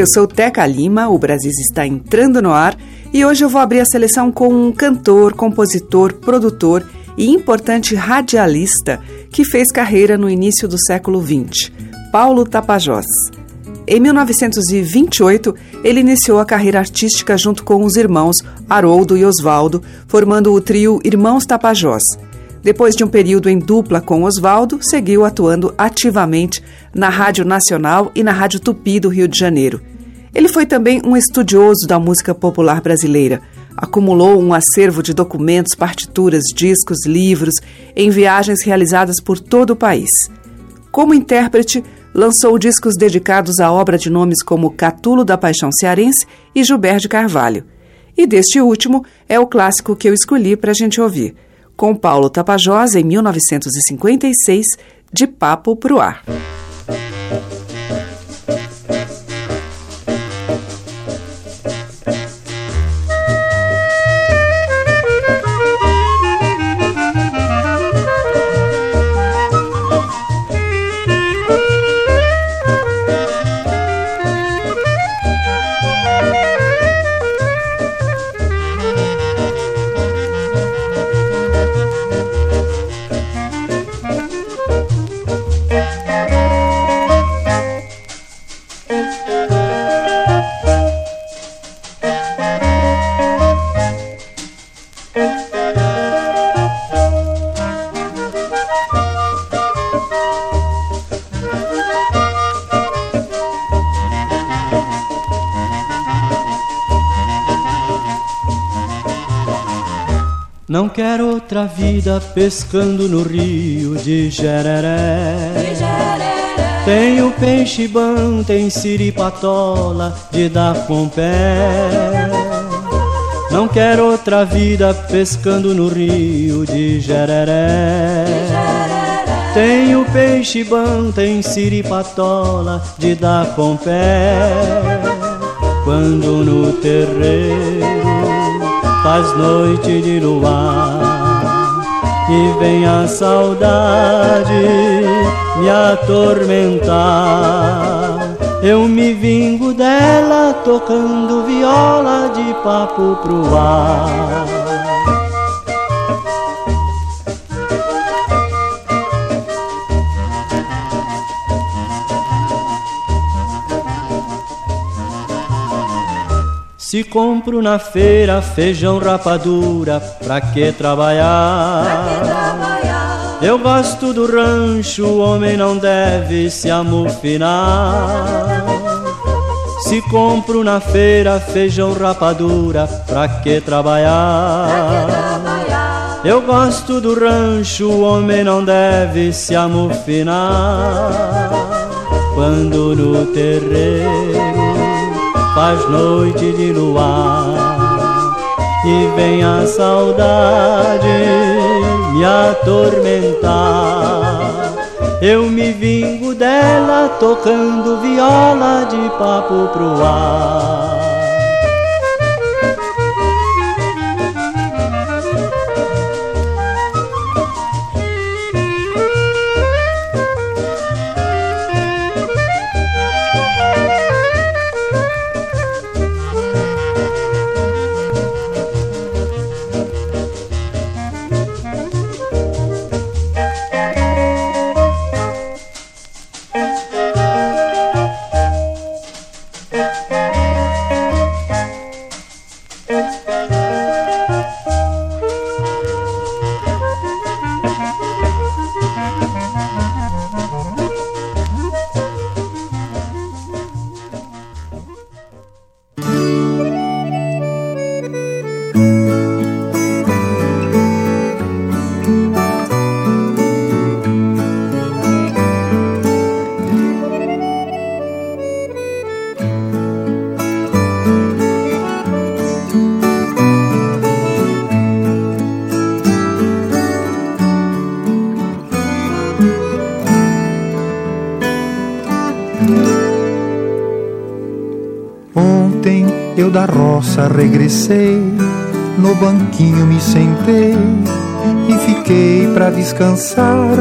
Eu sou Teca Lima, o Brasil está entrando no ar e hoje eu vou abrir a seleção com um cantor, compositor, produtor e importante radialista que fez carreira no início do século XX, Paulo Tapajós. Em 1928, ele iniciou a carreira artística junto com os irmãos Haroldo e Osvaldo, formando o trio Irmãos Tapajós. Depois de um período em dupla com Oswaldo, seguiu atuando ativamente na Rádio Nacional e na Rádio Tupi do Rio de Janeiro. Ele foi também um estudioso da música popular brasileira. Acumulou um acervo de documentos, partituras, discos, livros em viagens realizadas por todo o país. Como intérprete, lançou discos dedicados à obra de nomes como Catulo da Paixão Cearense e Gilberto Carvalho. E deste último é o clássico que eu escolhi para a gente ouvir com Paulo Tapajós em 1956, de Papo pro Ar. Outra vida pescando no rio de Jereré. Tem o peixe bom, tem siripatola de dar com pé. Não quero outra vida pescando no rio de Jereré. De Jereré. Tem o peixe bom, tem siripatola de dar com pé. Quando no terreiro faz noite de luar e vem a saudade me atormentar. Eu me vingo dela tocando viola de papo pro ar. Se compro na feira feijão rapadura, pra que trabalhar? Pra que trabalhar? Eu gosto do rancho, o homem não deve se amofinar. Se compro na feira feijão rapadura, pra que trabalhar? Pra que trabalhar? Eu gosto do rancho, o homem não deve se amofinar. Quando no terreiro faz noite de luar e vem a saudade me atormentar. Eu me vingo dela tocando viola de papo pro ar. Da roça regressei, no banquinho me sentei e fiquei para descansar.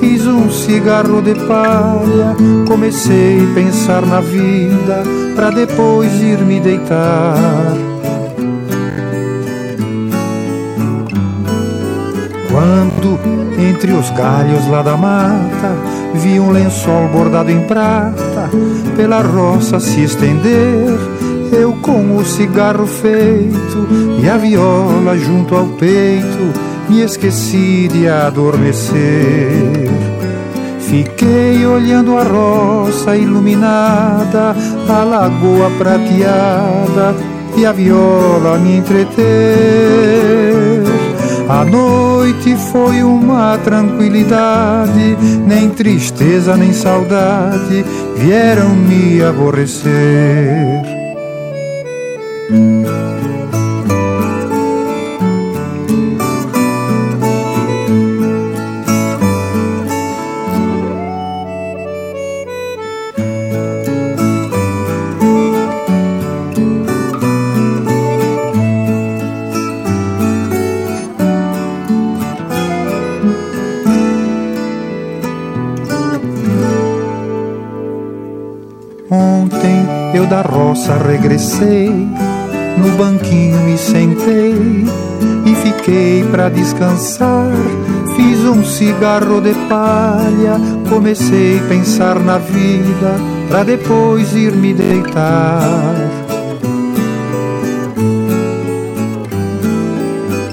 Fiz um cigarro de palha, comecei a pensar na vida, para depois ir me deitar. Quando, entre os galhos lá da mata, vi um lençol bordado em prata, pela roça se estender, eu com o cigarro feito e a viola junto ao peito, me esqueci de adormecer. Fiquei olhando a roça iluminada, a lagoa prateada e a viola me entreter. A noite foi uma tranquilidade, nem tristeza nem saudade vieram me aborrecer. Regressei, no banquinho me sentei e fiquei para descansar. Fiz um cigarro de palha, comecei a pensar na vida, para depois ir me deitar.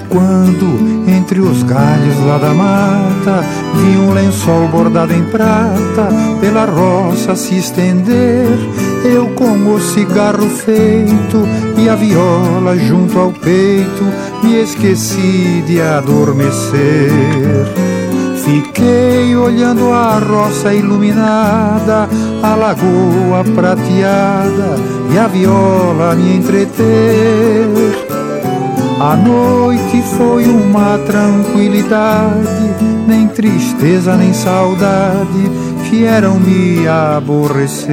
Quando entre os galhos lá da mata vi um lençol bordado em prata pela roça se estender eu com o cigarro feito e a viola junto ao peito, me esqueci de adormecer. Fiquei olhando a roça iluminada, a lagoa prateada e a viola me entreter. A noite foi uma tranquilidade, nem tristeza nem saudade vieram me aborrecer.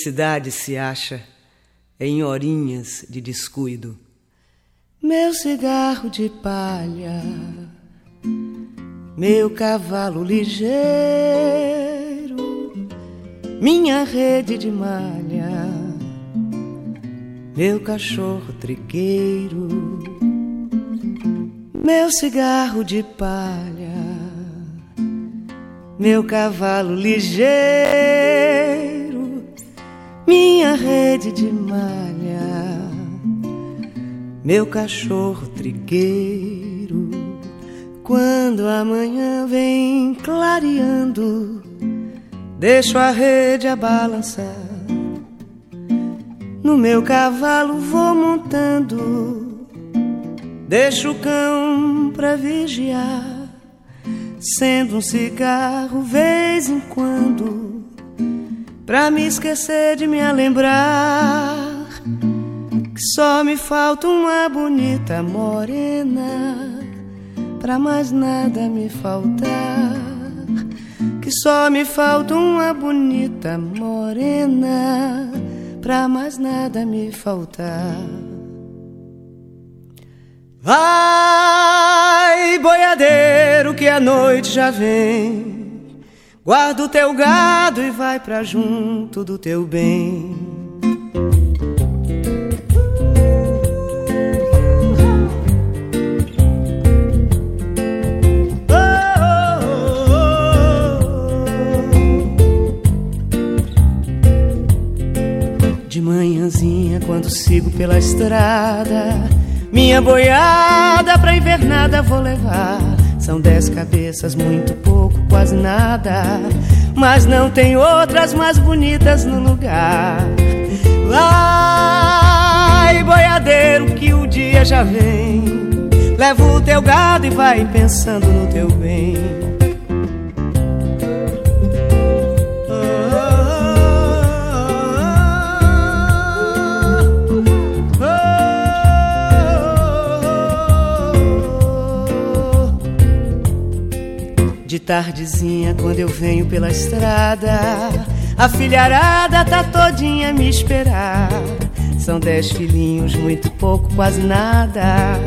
Felicidade se acha em horinhas de descuido. Meu cigarro de palha, meu cavalo ligeiro, minha rede de malha, meu cachorro trigueiro, meu cigarro de palha, meu cavalo ligeiro minha rede de malha, meu cachorro trigueiro. Quando a manhã vem clareando, deixo a rede a balançar. No meu cavalo vou montando, deixo o cão pra vigiar, sendo um cigarro vez em quando Pra me esquecer de me lembrar Que só me falta uma bonita morena. Pra mais nada me faltar Que só me falta uma bonita morena. Pra mais nada me faltar Vai, boiadeiro, que a noite já vem Guarda o teu gado e vai pra junto do teu bem. De manhãzinha, quando sigo pela estrada, minha boiada pra invernada vou levar. São dez cabeças, muito pouco, quase nada. Mas não tem outras mais bonitas no lugar. Vai, boiadeiro, que o dia já vem. Leva o teu gado e vai pensando no teu bem. Tardezinha, quando eu venho pela estrada, a filharada tá todinha me esperar. São dez filhinhos, muito pouco, quase nada.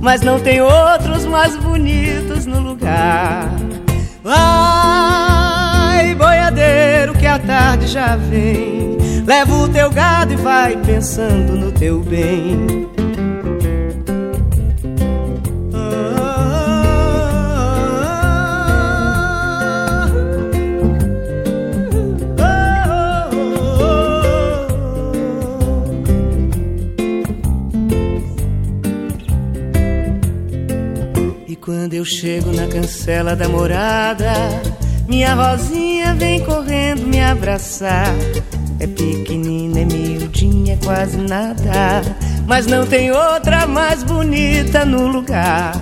Mas não tem outros mais bonitos no lugar. Vai, boiadeiro, que a tarde já vem. Leva o teu gado e vai pensando no teu bem. Eu chego na cancela da morada, minha rosinha vem correndo me abraçar. É pequenina, é miudinha, é quase nada, mas não tem outra mais bonita no lugar.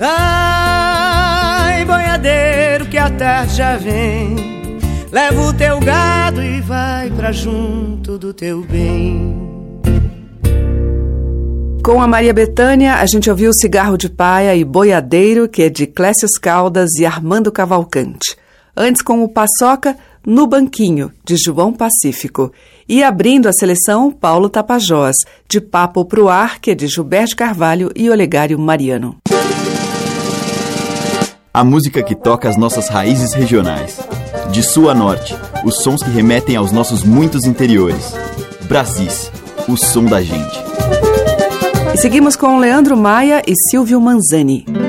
Ai, boiadeiro, que a tarde já vem. Leva o teu gado e vai pra junto do teu bem. Com a Maria Bethânia, a gente ouviu Cigarro de Paia e Boiadeiro, que é de Clécio Caldas e Armando Cavalcante. Antes, com o Paçoca, No Banquinho, de João Pacífico. E abrindo a seleção, Paulo Tapajós, de Papo pro Ar, que é de Gilberto Carvalho e Olegário Mariano. A música que toca as nossas raízes regionais. De sul a norte, os sons que remetem aos nossos muitos interiores. Brasis, o som da gente. Seguimos com Leandro Maia e Silvio Manzani.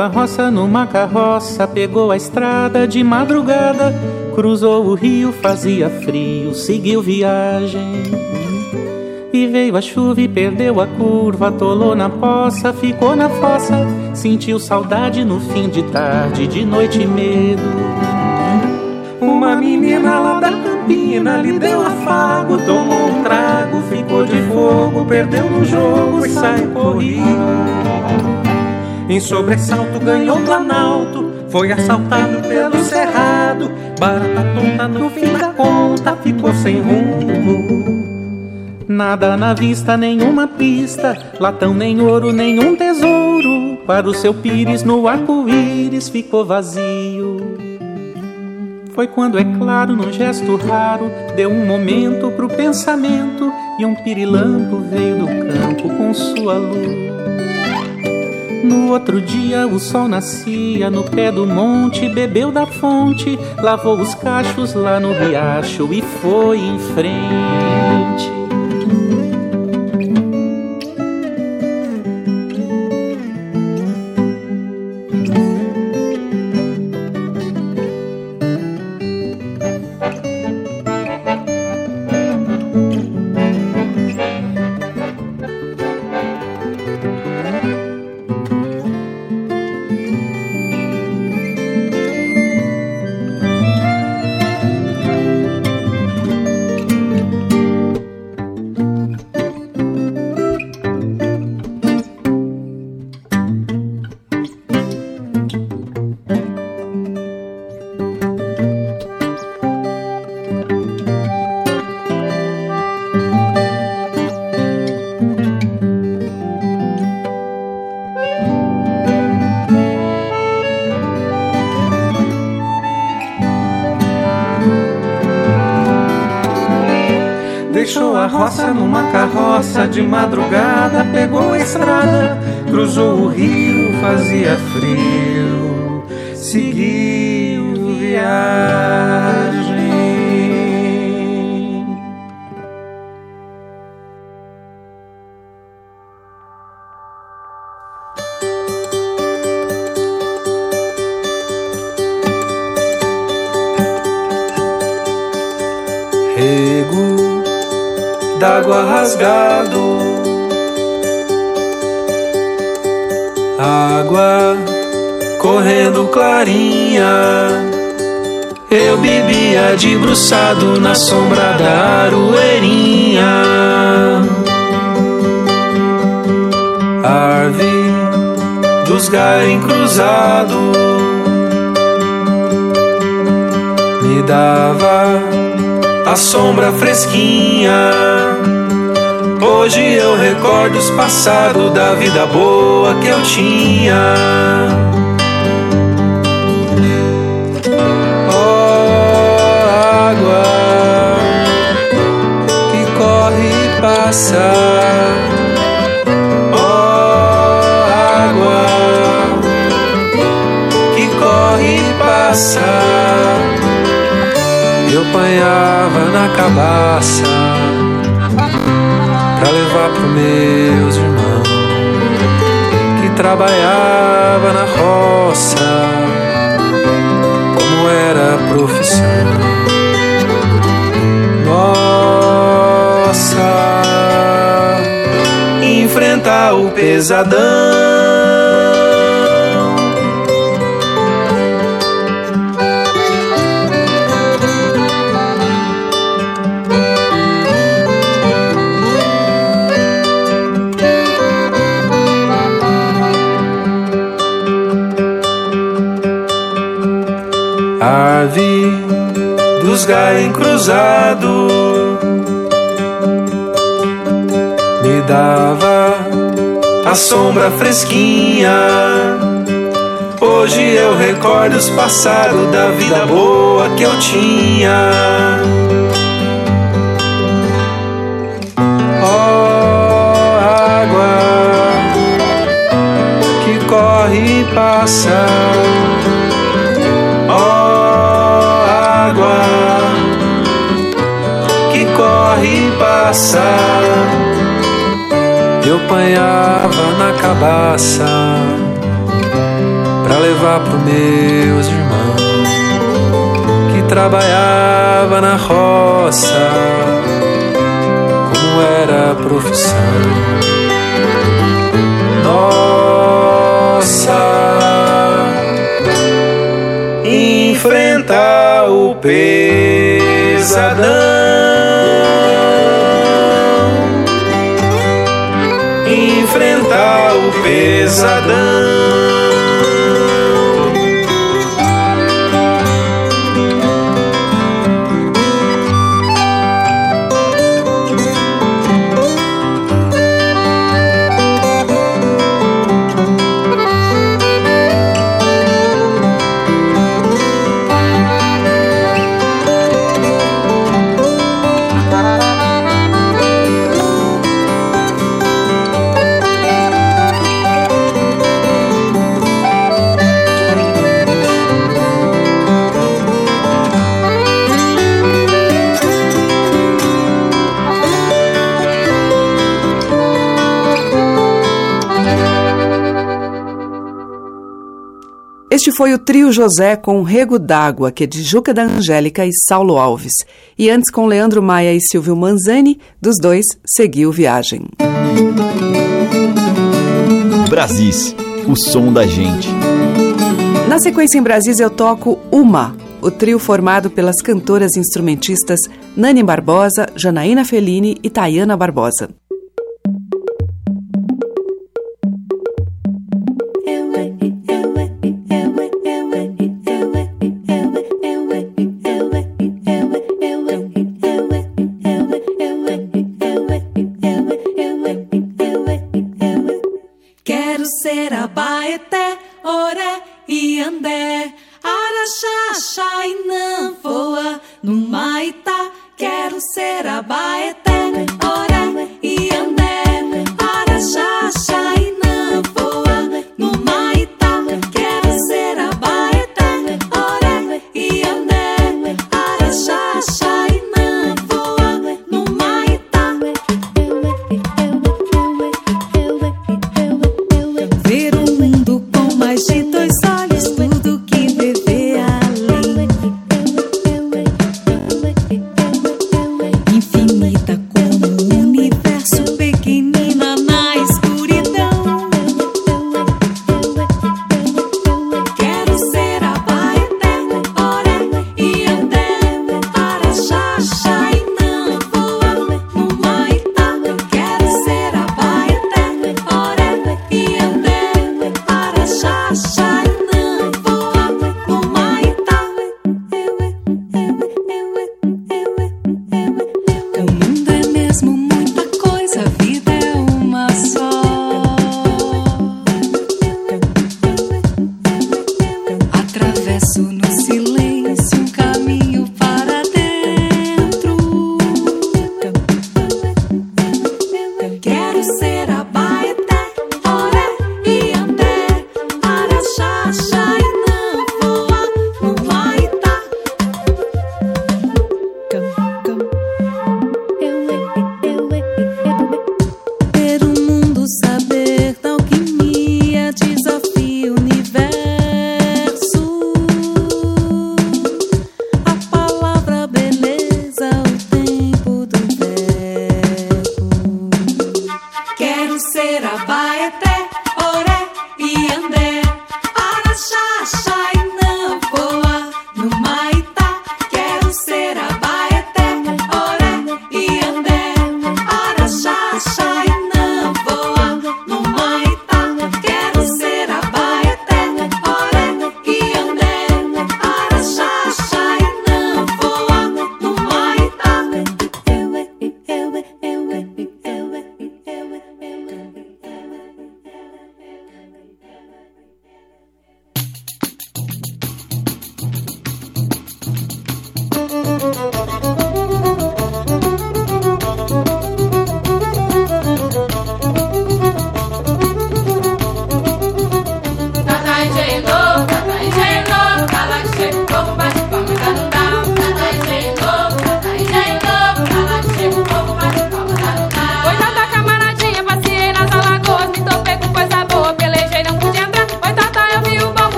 A roça numa carroça, pegou a estrada de madrugada, cruzou o rio, fazia frio, seguiu viagem. E veio a chuva e perdeu a curva, atolou na poça, ficou na fossa, sentiu saudade no fim de tarde, de noite e medo. Uma menina lá da campina lhe deu afago, tomou um trago, ficou de fogo, perdeu no jogo e saiu correndo. Em sobressalto ganhou planalto, foi assaltado pelo cerrado. Barata tonta no fim da conta, ficou sem rumo. Nada na vista, nenhuma pista, latão nem ouro, nenhum tesouro. Para o seu pires no arco-íris ficou vazio. Foi quando, é claro, num gesto raro, deu um momento pro pensamento e um pirilampo veio do campo com sua luz. No outro dia o sol nascia no pé do monte, bebeu da fonte, lavou os cachos lá no riacho e foi em frente. roça de madrugada, pegou a estrada, cruzou o rio, fazia frio, seguiu viagem. Rego d'água rasgado. Água correndo clarinha. Eu bebia debruçado na sombra da aroeirinha. Árvore dos galhos encruzados me dava a sombra fresquinha. Hoje eu recordo os passados da vida boa que eu tinha. Oh, água que corre e passa. Oh, água que corre e passa eu apanhava na cabaça pra levar pro meus irmãos que trabalhava na roça, como era a profissão. Nossa, enfrentar o pesadão. Ave dos galhos cruzado me dava a sombra fresquinha. Hoje eu recordo os passados da vida boa que eu tinha. Oh, água que corre e passa. Cabaça eu apanhava na cabaça pra levar pro meus irmãos que trabalhava na roça como era a profissão. Nossa enfrentar o pesadão enfrentar o pesadão. Foi o trio José com Rego d'Água, que é de Juca da Angélica e Saulo Alves. E antes com Leandro Maia e Silvio Manzani, dos dois, seguiu Viagem. Brasis, o som da gente. Na sequência em Brasis eu toco Uma, o trio formado pelas cantoras instrumentistas Nani Barbosa, Janaína Fellini e Tayana Barbosa.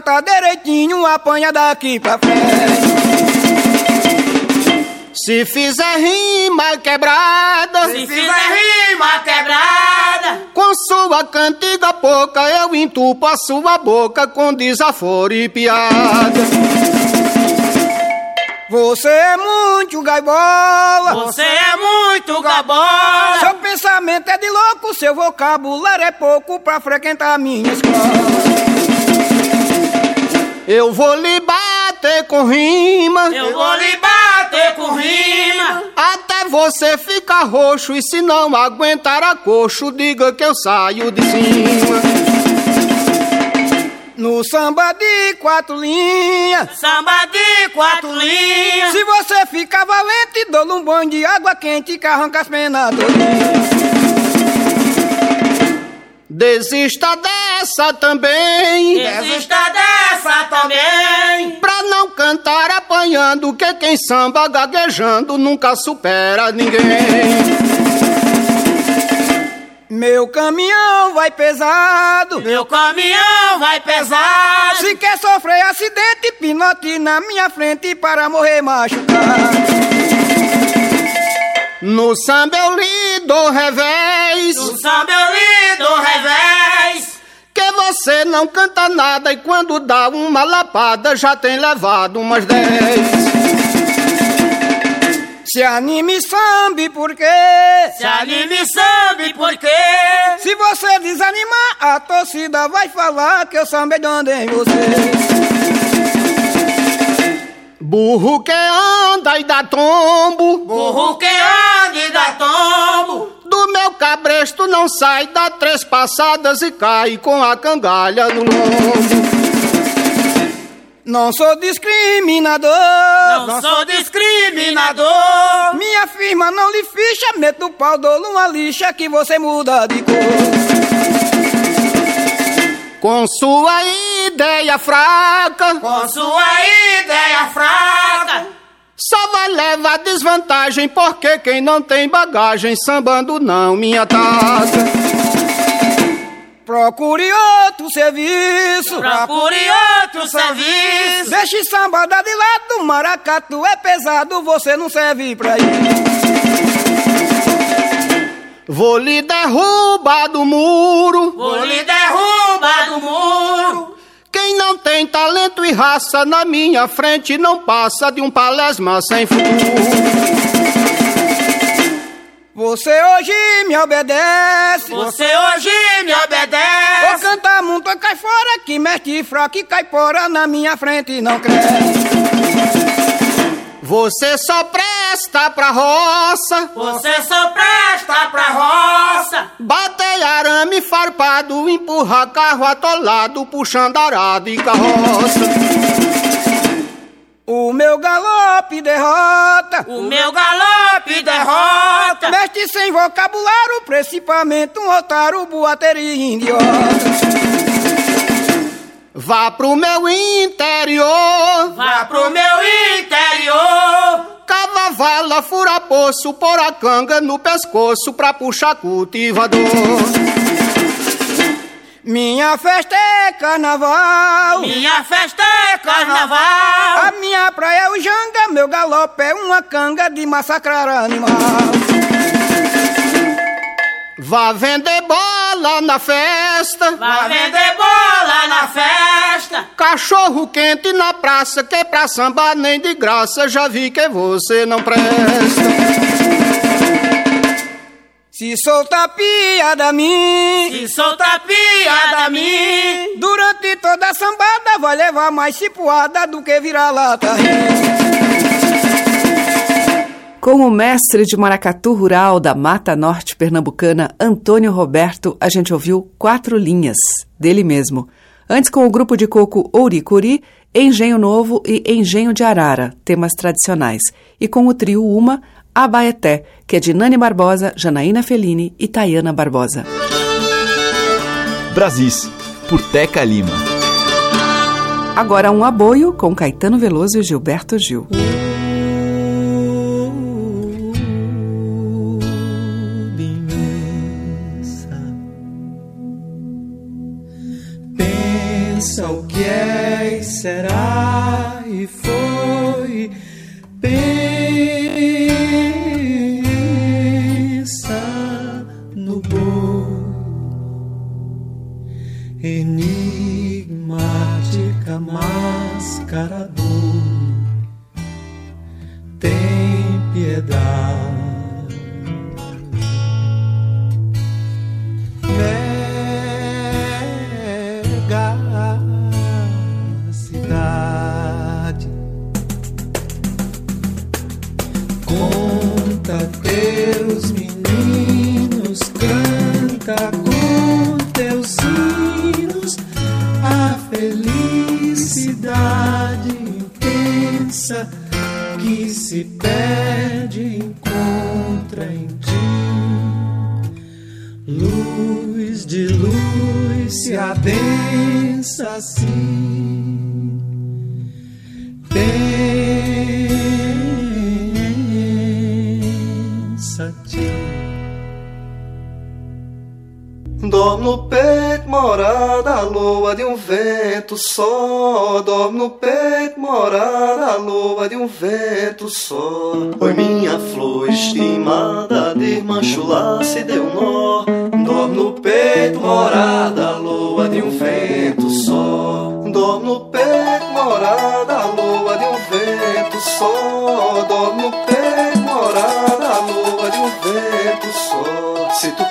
Canta direitinho, apanha daqui pra frente. Se fizer rima quebrada, se fizer rima quebrada, com sua cantiga pouca eu entupo a sua boca com desaforo e piada. Você é muito gaibola. Você é muito gabola. Seu pensamento é de louco, seu vocabulário é pouco pra frequentar a minha escola. Eu vou lhe bater com rima. Eu vou lhe bater com rima. Até você ficar roxo e se não aguentar a coxo, diga que eu saio de cima. No samba de quatro linhas. Samba de quatro linhas. Se você ficar valente, dou um banho de água quente que arranca as penas Desista dessa também. Desista dessa também. Pra não cantar apanhando, que quem samba gaguejando nunca supera ninguém. Meu caminhão vai pesado. Meu caminhão vai pesado. Se quer sofrer acidente, pinote na minha frente para morrer machucado. No samba eu lido revés. No samba eu lido revés. Que você não canta nada e quando dá uma lapada já tem levado umas dez. Se anime sambe por quê? Se anime sambe por quê? Se você desanimar, a torcida vai falar que eu samba onde em você. Burro que anda e dá tombo. Burro que anda e dá tombo. Do meu cabresto não sai, dá três passadas e cai com a cangalha no lombo. Não sou discriminador. Não, não sou discriminador. Minha firma não lhe ficha, meto o pau, dou uma lixa que você muda de cor. Com sua ideia fraca. Com sua ideia fraca. Só vai levar desvantagem, porque quem não tem bagagem, sambando não, minha taça. Procure outro serviço. Procure outro serviço. Deixe samba dar de lado, maracatu é pesado, você não serve pra isso. Vou lhe derrubar do muro. Vou lhe derrubar Quem não tem talento e raça na minha frente não passa de um palesma sem futuro. Você hoje me obedece. Você hoje me obedece. Vou cantar muito cai fora que mete fraco e caipora na minha frente não cresce. Você só presta pra roça. Você só presta pra roça. Bater arame farpado, empurrar carro atolado, puxando arado e carroça. O meu galope derrota. O meu galope derrota. Mestre sem vocabulário, principalmente um otário, boateria idiota. Vá pro meu interior. Vá pro meu interior. Vala, fura poço, pôr a canga no pescoço pra puxar cultivador. Minha festa é carnaval. Minha festa é carnaval. A minha praia é o janga, meu galope é uma canga de massacrar animal. Vá vender bola na festa. Vá vender bola na festa. Cachorro quente na praça, que pra samba nem de graça, já vi que você não presta. Se soltar piada a mim, se soltar piada a mim, durante toda a sambada vai levar mais cipuada do que virar lata. Com o mestre de maracatu rural da Mata Norte Pernambucana, Antônio Roberto, a gente ouviu quatro linhas, dele mesmo. Antes, com o grupo de coco Ouricuri, Engenho Novo e Engenho de Arara, temas tradicionais. E com o trio Uma, Abaeté, que é de Nani Barbosa, Janaína Fellini e Tayana Barbosa. Brasis, por Teca Lima. Agora um aboio com Caetano Veloso e Gilberto Gil. Será e foi. Pensa no boi, enigmática máscara do tem piedade. Teus meninos, canta com teus hinos a felicidade intensa que se perde encontra em ti. Luz de luz se adensa assim. Morada, a lua de um vento só. Dorme no peito, morada, a lua de um vento só. Oi, minha flor estimada, de chula se deu nó. Dorme no peito, morada, a lua de um vento só. Dorme no peito, morada, a lua de um vento só. Dorme no peito, morada, a lua de um vento só. Se tu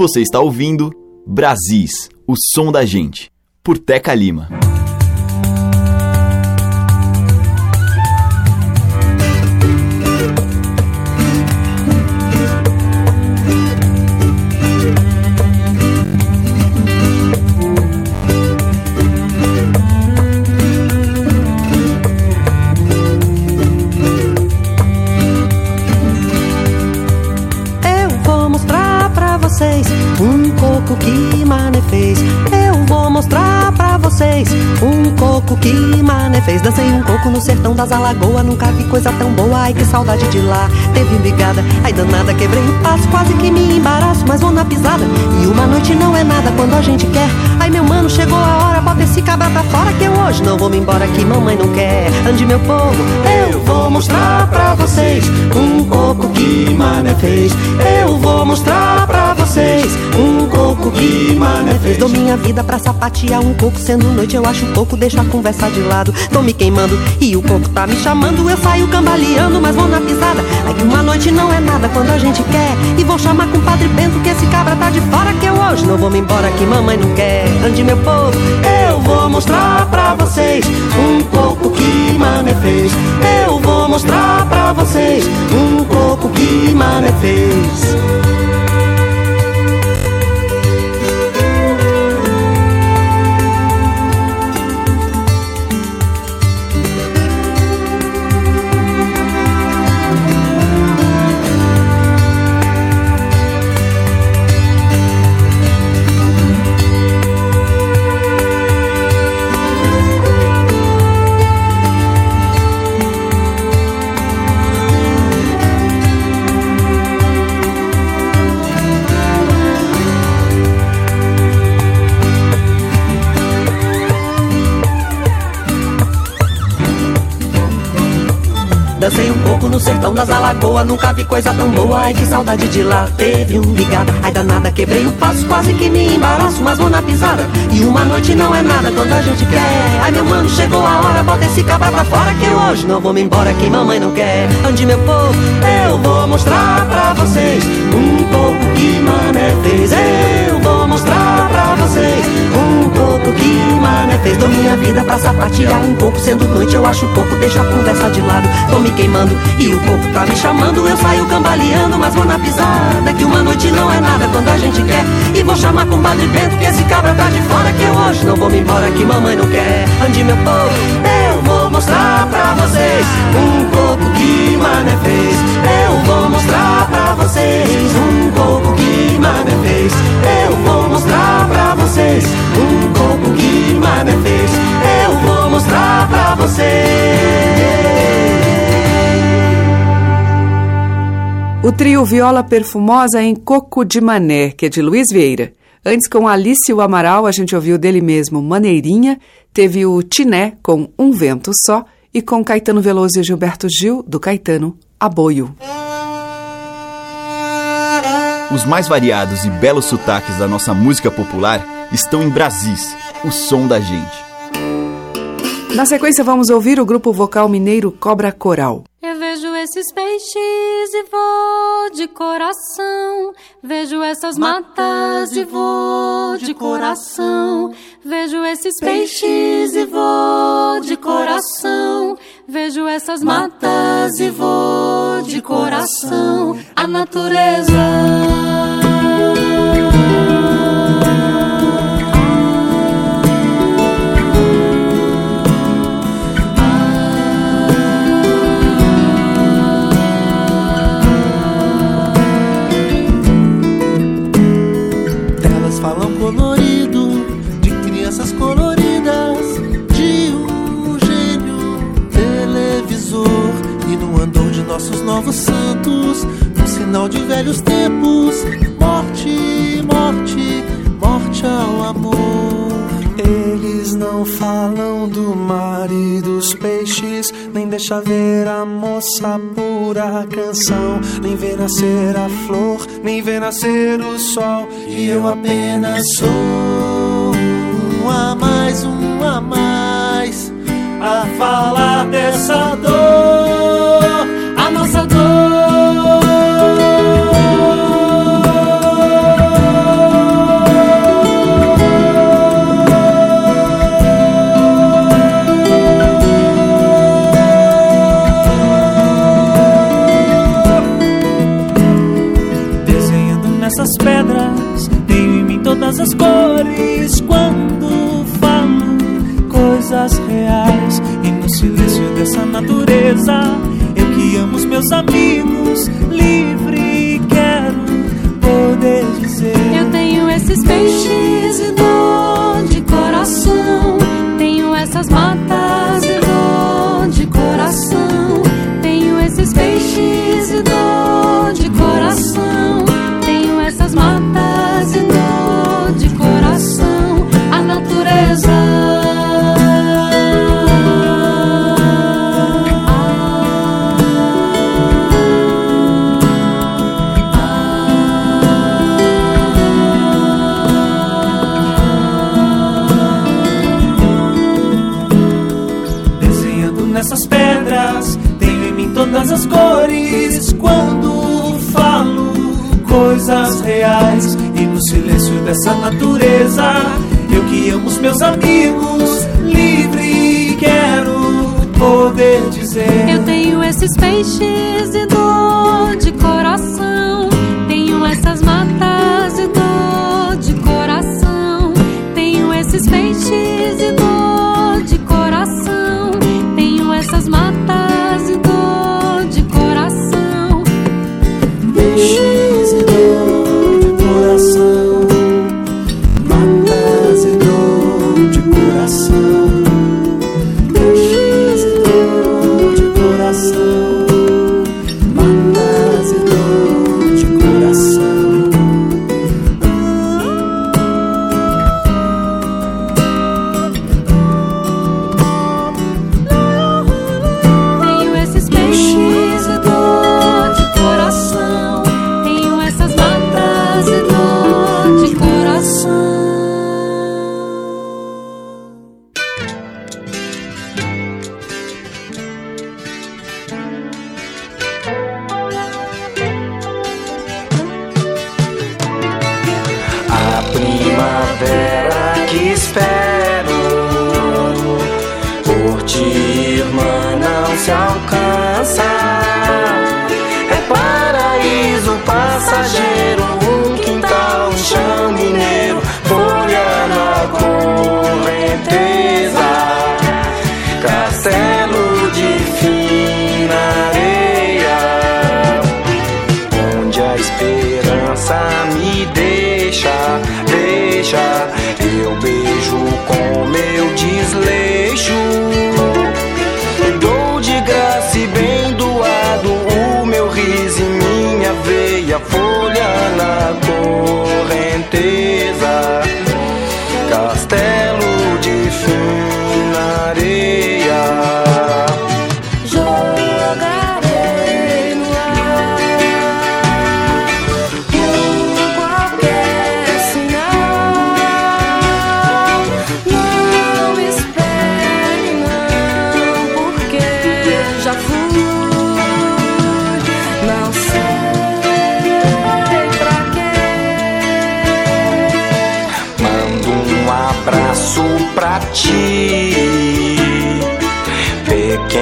Você está ouvindo Brasis, o som da gente, por Teca Lima. Fez. Dancei um coco no sertão das Alagoas, nunca vi coisa tão boa. Ai que saudade de lá, teve brigada. Ai danada, quebrei o passo, quase que me embaraço, mas vou na pisada. E uma noite não é nada quando a gente quer. Ai meu mano, chegou a hora, bota esse cabra pra fora que eu hoje não vou me embora que mamãe não quer. Ande meu povo, eu vou mostrar pra vocês um coco que mané fez. Eu vou mostrar pra vocês um coco que mané fez. Dou minha vida pra sapatear um coco, sendo noite eu acho pouco, deixa a conversa de lado. Tô me queimando e o coco tá me chamando. Eu saio cambaleando, mas vou na pisada. Ai que uma noite não é nada quando a gente quer. E vou chamar com o Padre Bento que esse cabra tá de fora. Que eu hoje não vou me embora, que mamãe não quer. Ande meu povo, eu vou mostrar pra vocês um coco que mané fez. Eu vou mostrar pra vocês um coco que mané fez. No sertão das Alagoas, nunca vi coisa tão boa. Ai que saudade de lá, teve um ligado. Ai danada, quebrei o passo, quase que me embaraço, mas vou na pisada. E uma noite não é nada quando a gente quer. Ai meu mano, chegou a hora, bota esse cabra pra fora que hoje não vou me embora, que mamãe não quer. Ande meu povo, eu vou mostrar pra vocês um pouco que mané fez. Eu vou mostrar pra pouco que mané fez. Dou minha vida pra sapatear um pouco, sendo noite eu acho pouco, deixa a conversa de lado. Tô me queimando e o corpo tá me chamando. Eu saio cambaleando, mas vou na pisada. Que uma noite não é nada quando a gente quer. E vou chamar com Padre Bento que esse cabra tá de fora. Que eu hoje não vou me embora, que mamãe não quer. Ande meu povo, eu vou mostrar pra vocês um coco que mané fez. Eu vou mostrar pra vocês um coco que mané fez. Eu vou mostrar pra vocês fez. Eu vou mostrar pra vocês. O trio Viola Perfumosa em Coco de Mané, que é de Luiz Vieira. Antes, com Alice o Amaral, a gente ouviu dele mesmo Maneirinha, teve o Tiné com Um Vento Só e com Caetano Veloso e Gilberto Gil, do Caetano, Aboio. Os mais variados e belos sotaques da nossa música popular estão em Brasis, o som da gente. Na sequência, vamos ouvir o grupo vocal mineiro Cobra Coral. Eu vejo esses peixes e vou de coração. Vejo essas matas e vou de coração. Vejo esses peixes e vou de coração. Vejo essas matas e vou de coração. A natureza. Nossos novos santos, um sinal de velhos tempos. Morte, morte, morte ao amor. Eles não falam do mar e dos peixes, nem deixa ver a moça pura canção, nem vê nascer a flor, nem vê nascer o sol. E eu apenas sou um a mais, um a mais, a falar dessa dor. meus amigos. natureza. Eu que amo os meus amigos, livre quero poder dizer: Eu tenho esses peixes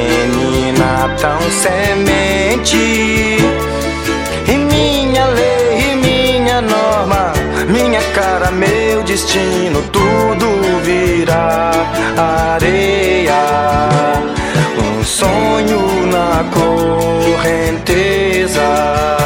menina tão semente. E minha lei, e minha norma, minha cara, meu destino, tudo virá areia. Um sonho na correnteza.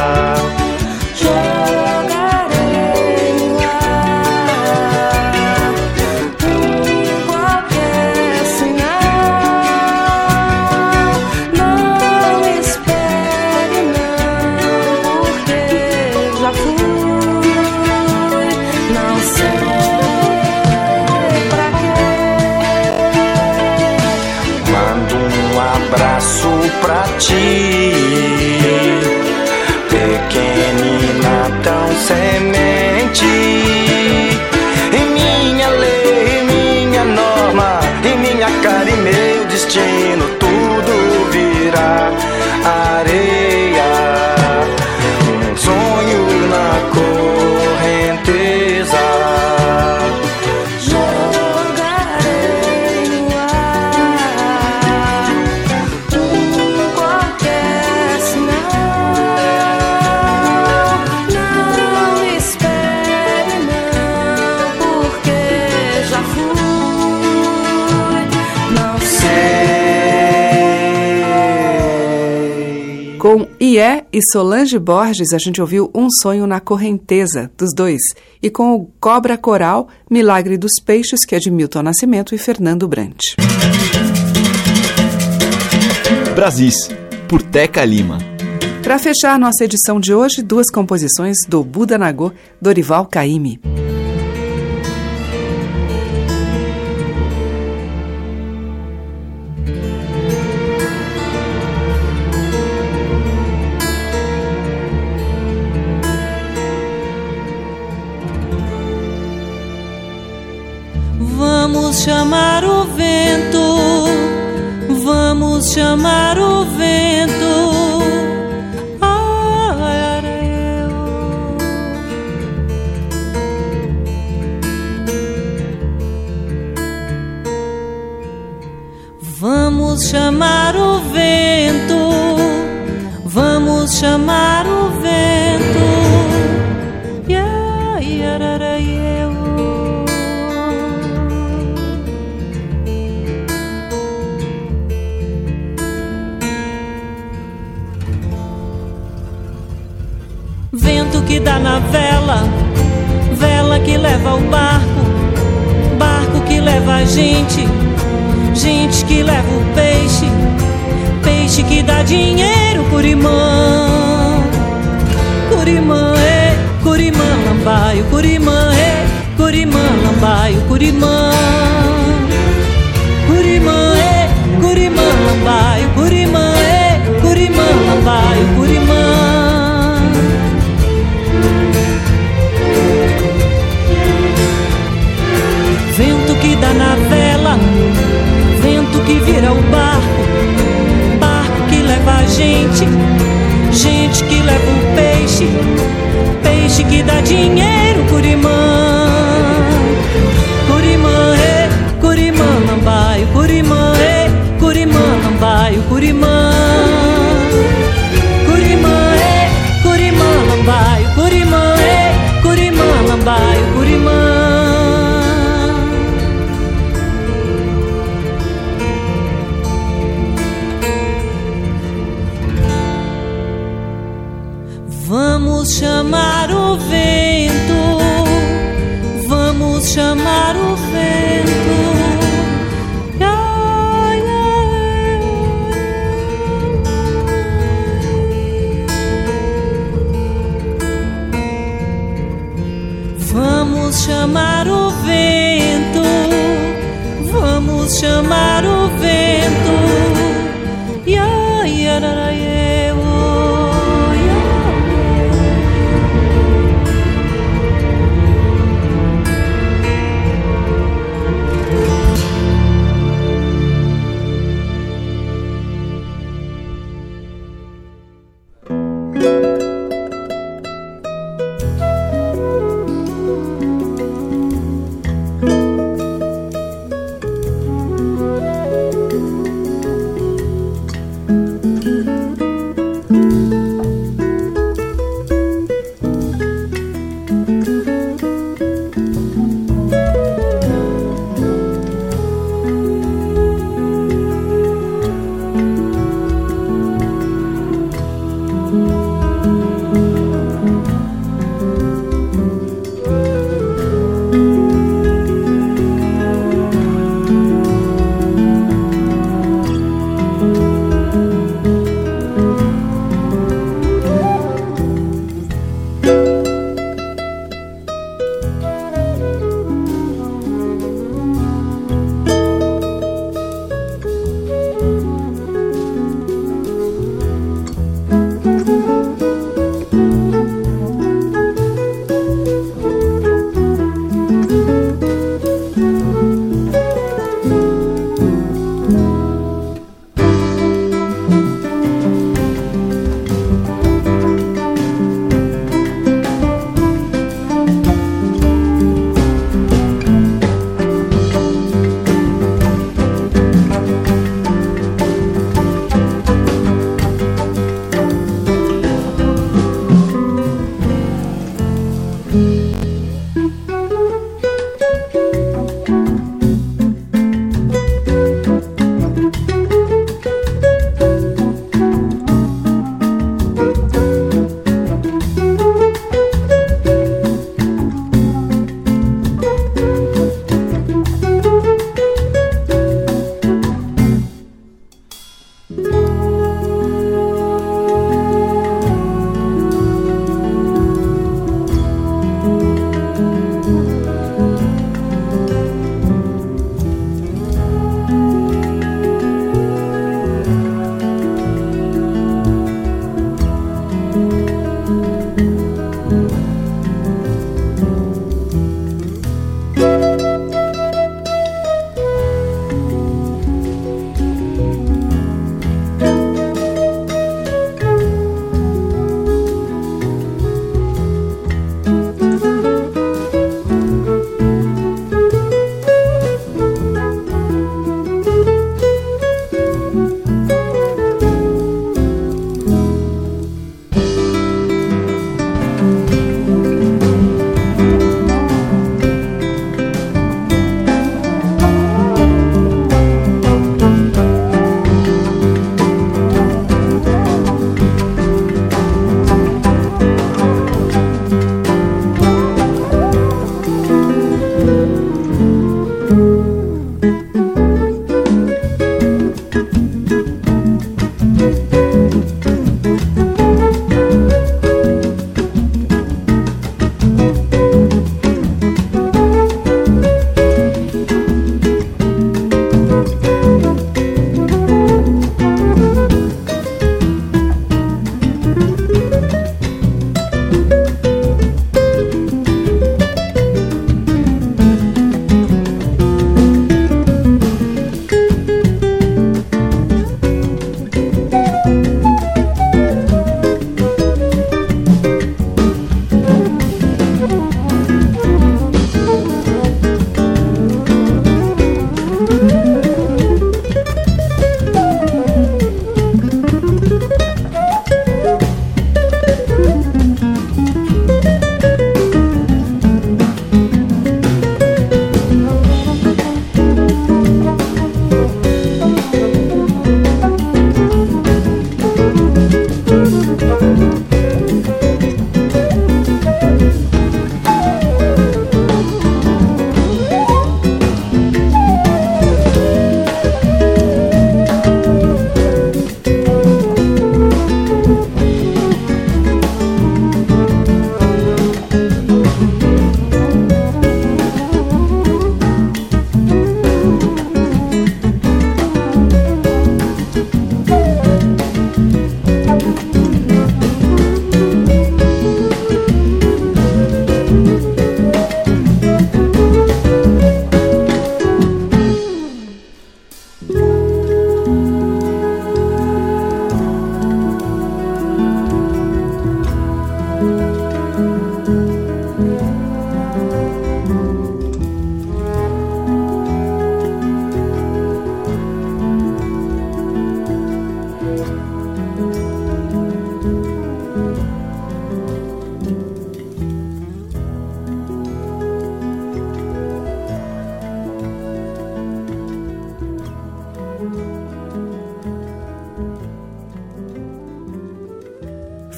E Solange Borges, a gente ouviu Um Sonho na Correnteza, dos dois. E com o Cobra Coral, Milagre dos Peixes, que é de Milton Nascimento e Fernando Brant. Brasis, por Teca Lima. Para fechar nossa edição de hoje, duas composições do Buda Nagô, Dorival Caymmi. Chamar o vento, vamos chamar o vento. Vela, vela que leva o barco, barco que leva a gente, gente que leva o peixe, peixe que dá dinheiro, curimã, curimã, é, curimã, lambaio, curimã, é, curimã, lambaio, curimã, que dá na vela, vento que vira o barco, barco que leva a gente, gente que leva o peixe, peixe que dá dinheiro,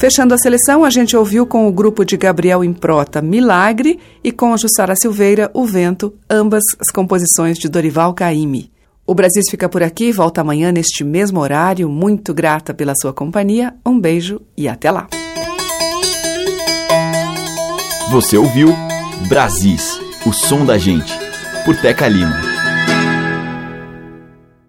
Fechando a seleção, a gente ouviu com o grupo de Gabriel Improta Milagre e com a Jussara Silveira O Vento, ambas as composições de Dorival Caymmi. O Brasil fica por aqui, volta amanhã neste mesmo horário. Muito grata pela sua companhia. Um beijo e até lá. Você ouviu Brasis, o som da gente, por Teca Lima.